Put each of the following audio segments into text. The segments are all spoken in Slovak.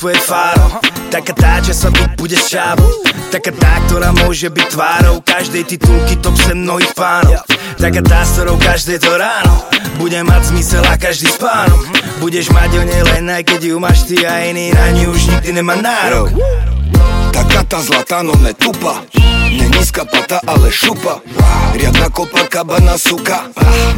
svoje fáro Taká tá, čo sa byť bude šábu Taká tá, ktorá môže byť tvárou Každej titulky top sen mnohých pánov. Taká tá, s ktorou každé to ráno Bude mať zmysel a každý spánok Budeš mať o nej len aj keď ju máš ty a iný na ňu už nikdy nemá nárok. Taká tá zlatá, no ne tupa Ne nízka pata, ale šupa Riadna kopa, kabana, suka.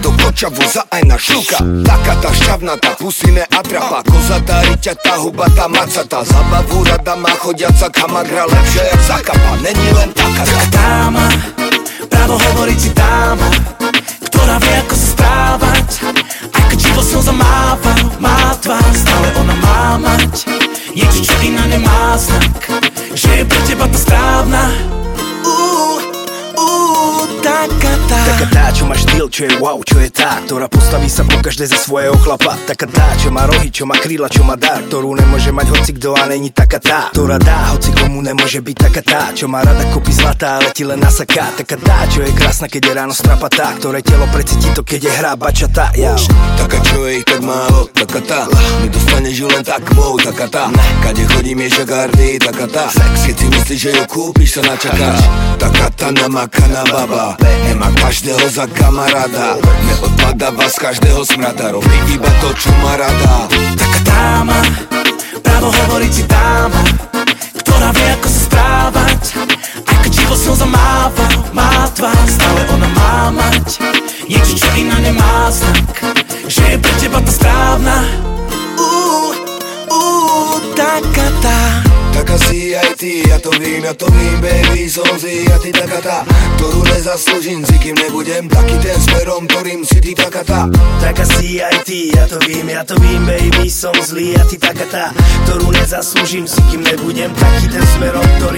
Do koča voza aj na šuka. Taká tá šťavnatá, pusy ne atrapa. Kozatá, riťatá, hubatá, macatá. Zabavu rada má chodiaca kamagra Lepšia jak zakapa, není len taká. Taká má štýl, čo je wow, čo je tá Ktorá postaví sa po každé za svojho chlapa. Taká tá, čo má rohy, čo má kríla, čo má dar Ktorú nemôže mať hoci kto a není taká tá Ktorá dá, hoci nemôže byť taká tá Čo má rada kopy zlatá, ale ti len nasaká. Taká tá, čo je krásna, keď je ráno strapatá Ktoré telo precíti to, keď je hra bačatá. Ja. Taká čo je tak málo, taká tá. Nedostaneš ju len tak mou, taká tá. Kade chodím je žagardy, taká tá. Keď si myslíš, že ju kúpiš, sa načakáš. Taká. Tá namakaná baba. Nemá každého za kamaráda. Neodpadáva z každého smrada. Robí iba to, čo má rada. Taká dáma, právo ty, ja to vím, ja to vím, baby, som si a ty taká tá Ktorú nezaslúžim, si kým nebudem taký ten smerom, ktorým si ty taká tá. Taká si aj ty, ja to vím, ja to vím, baby, som zlý a ty taká tá Ktorú nezaslúžim, si kým nebudem taký ten smerom, ktorým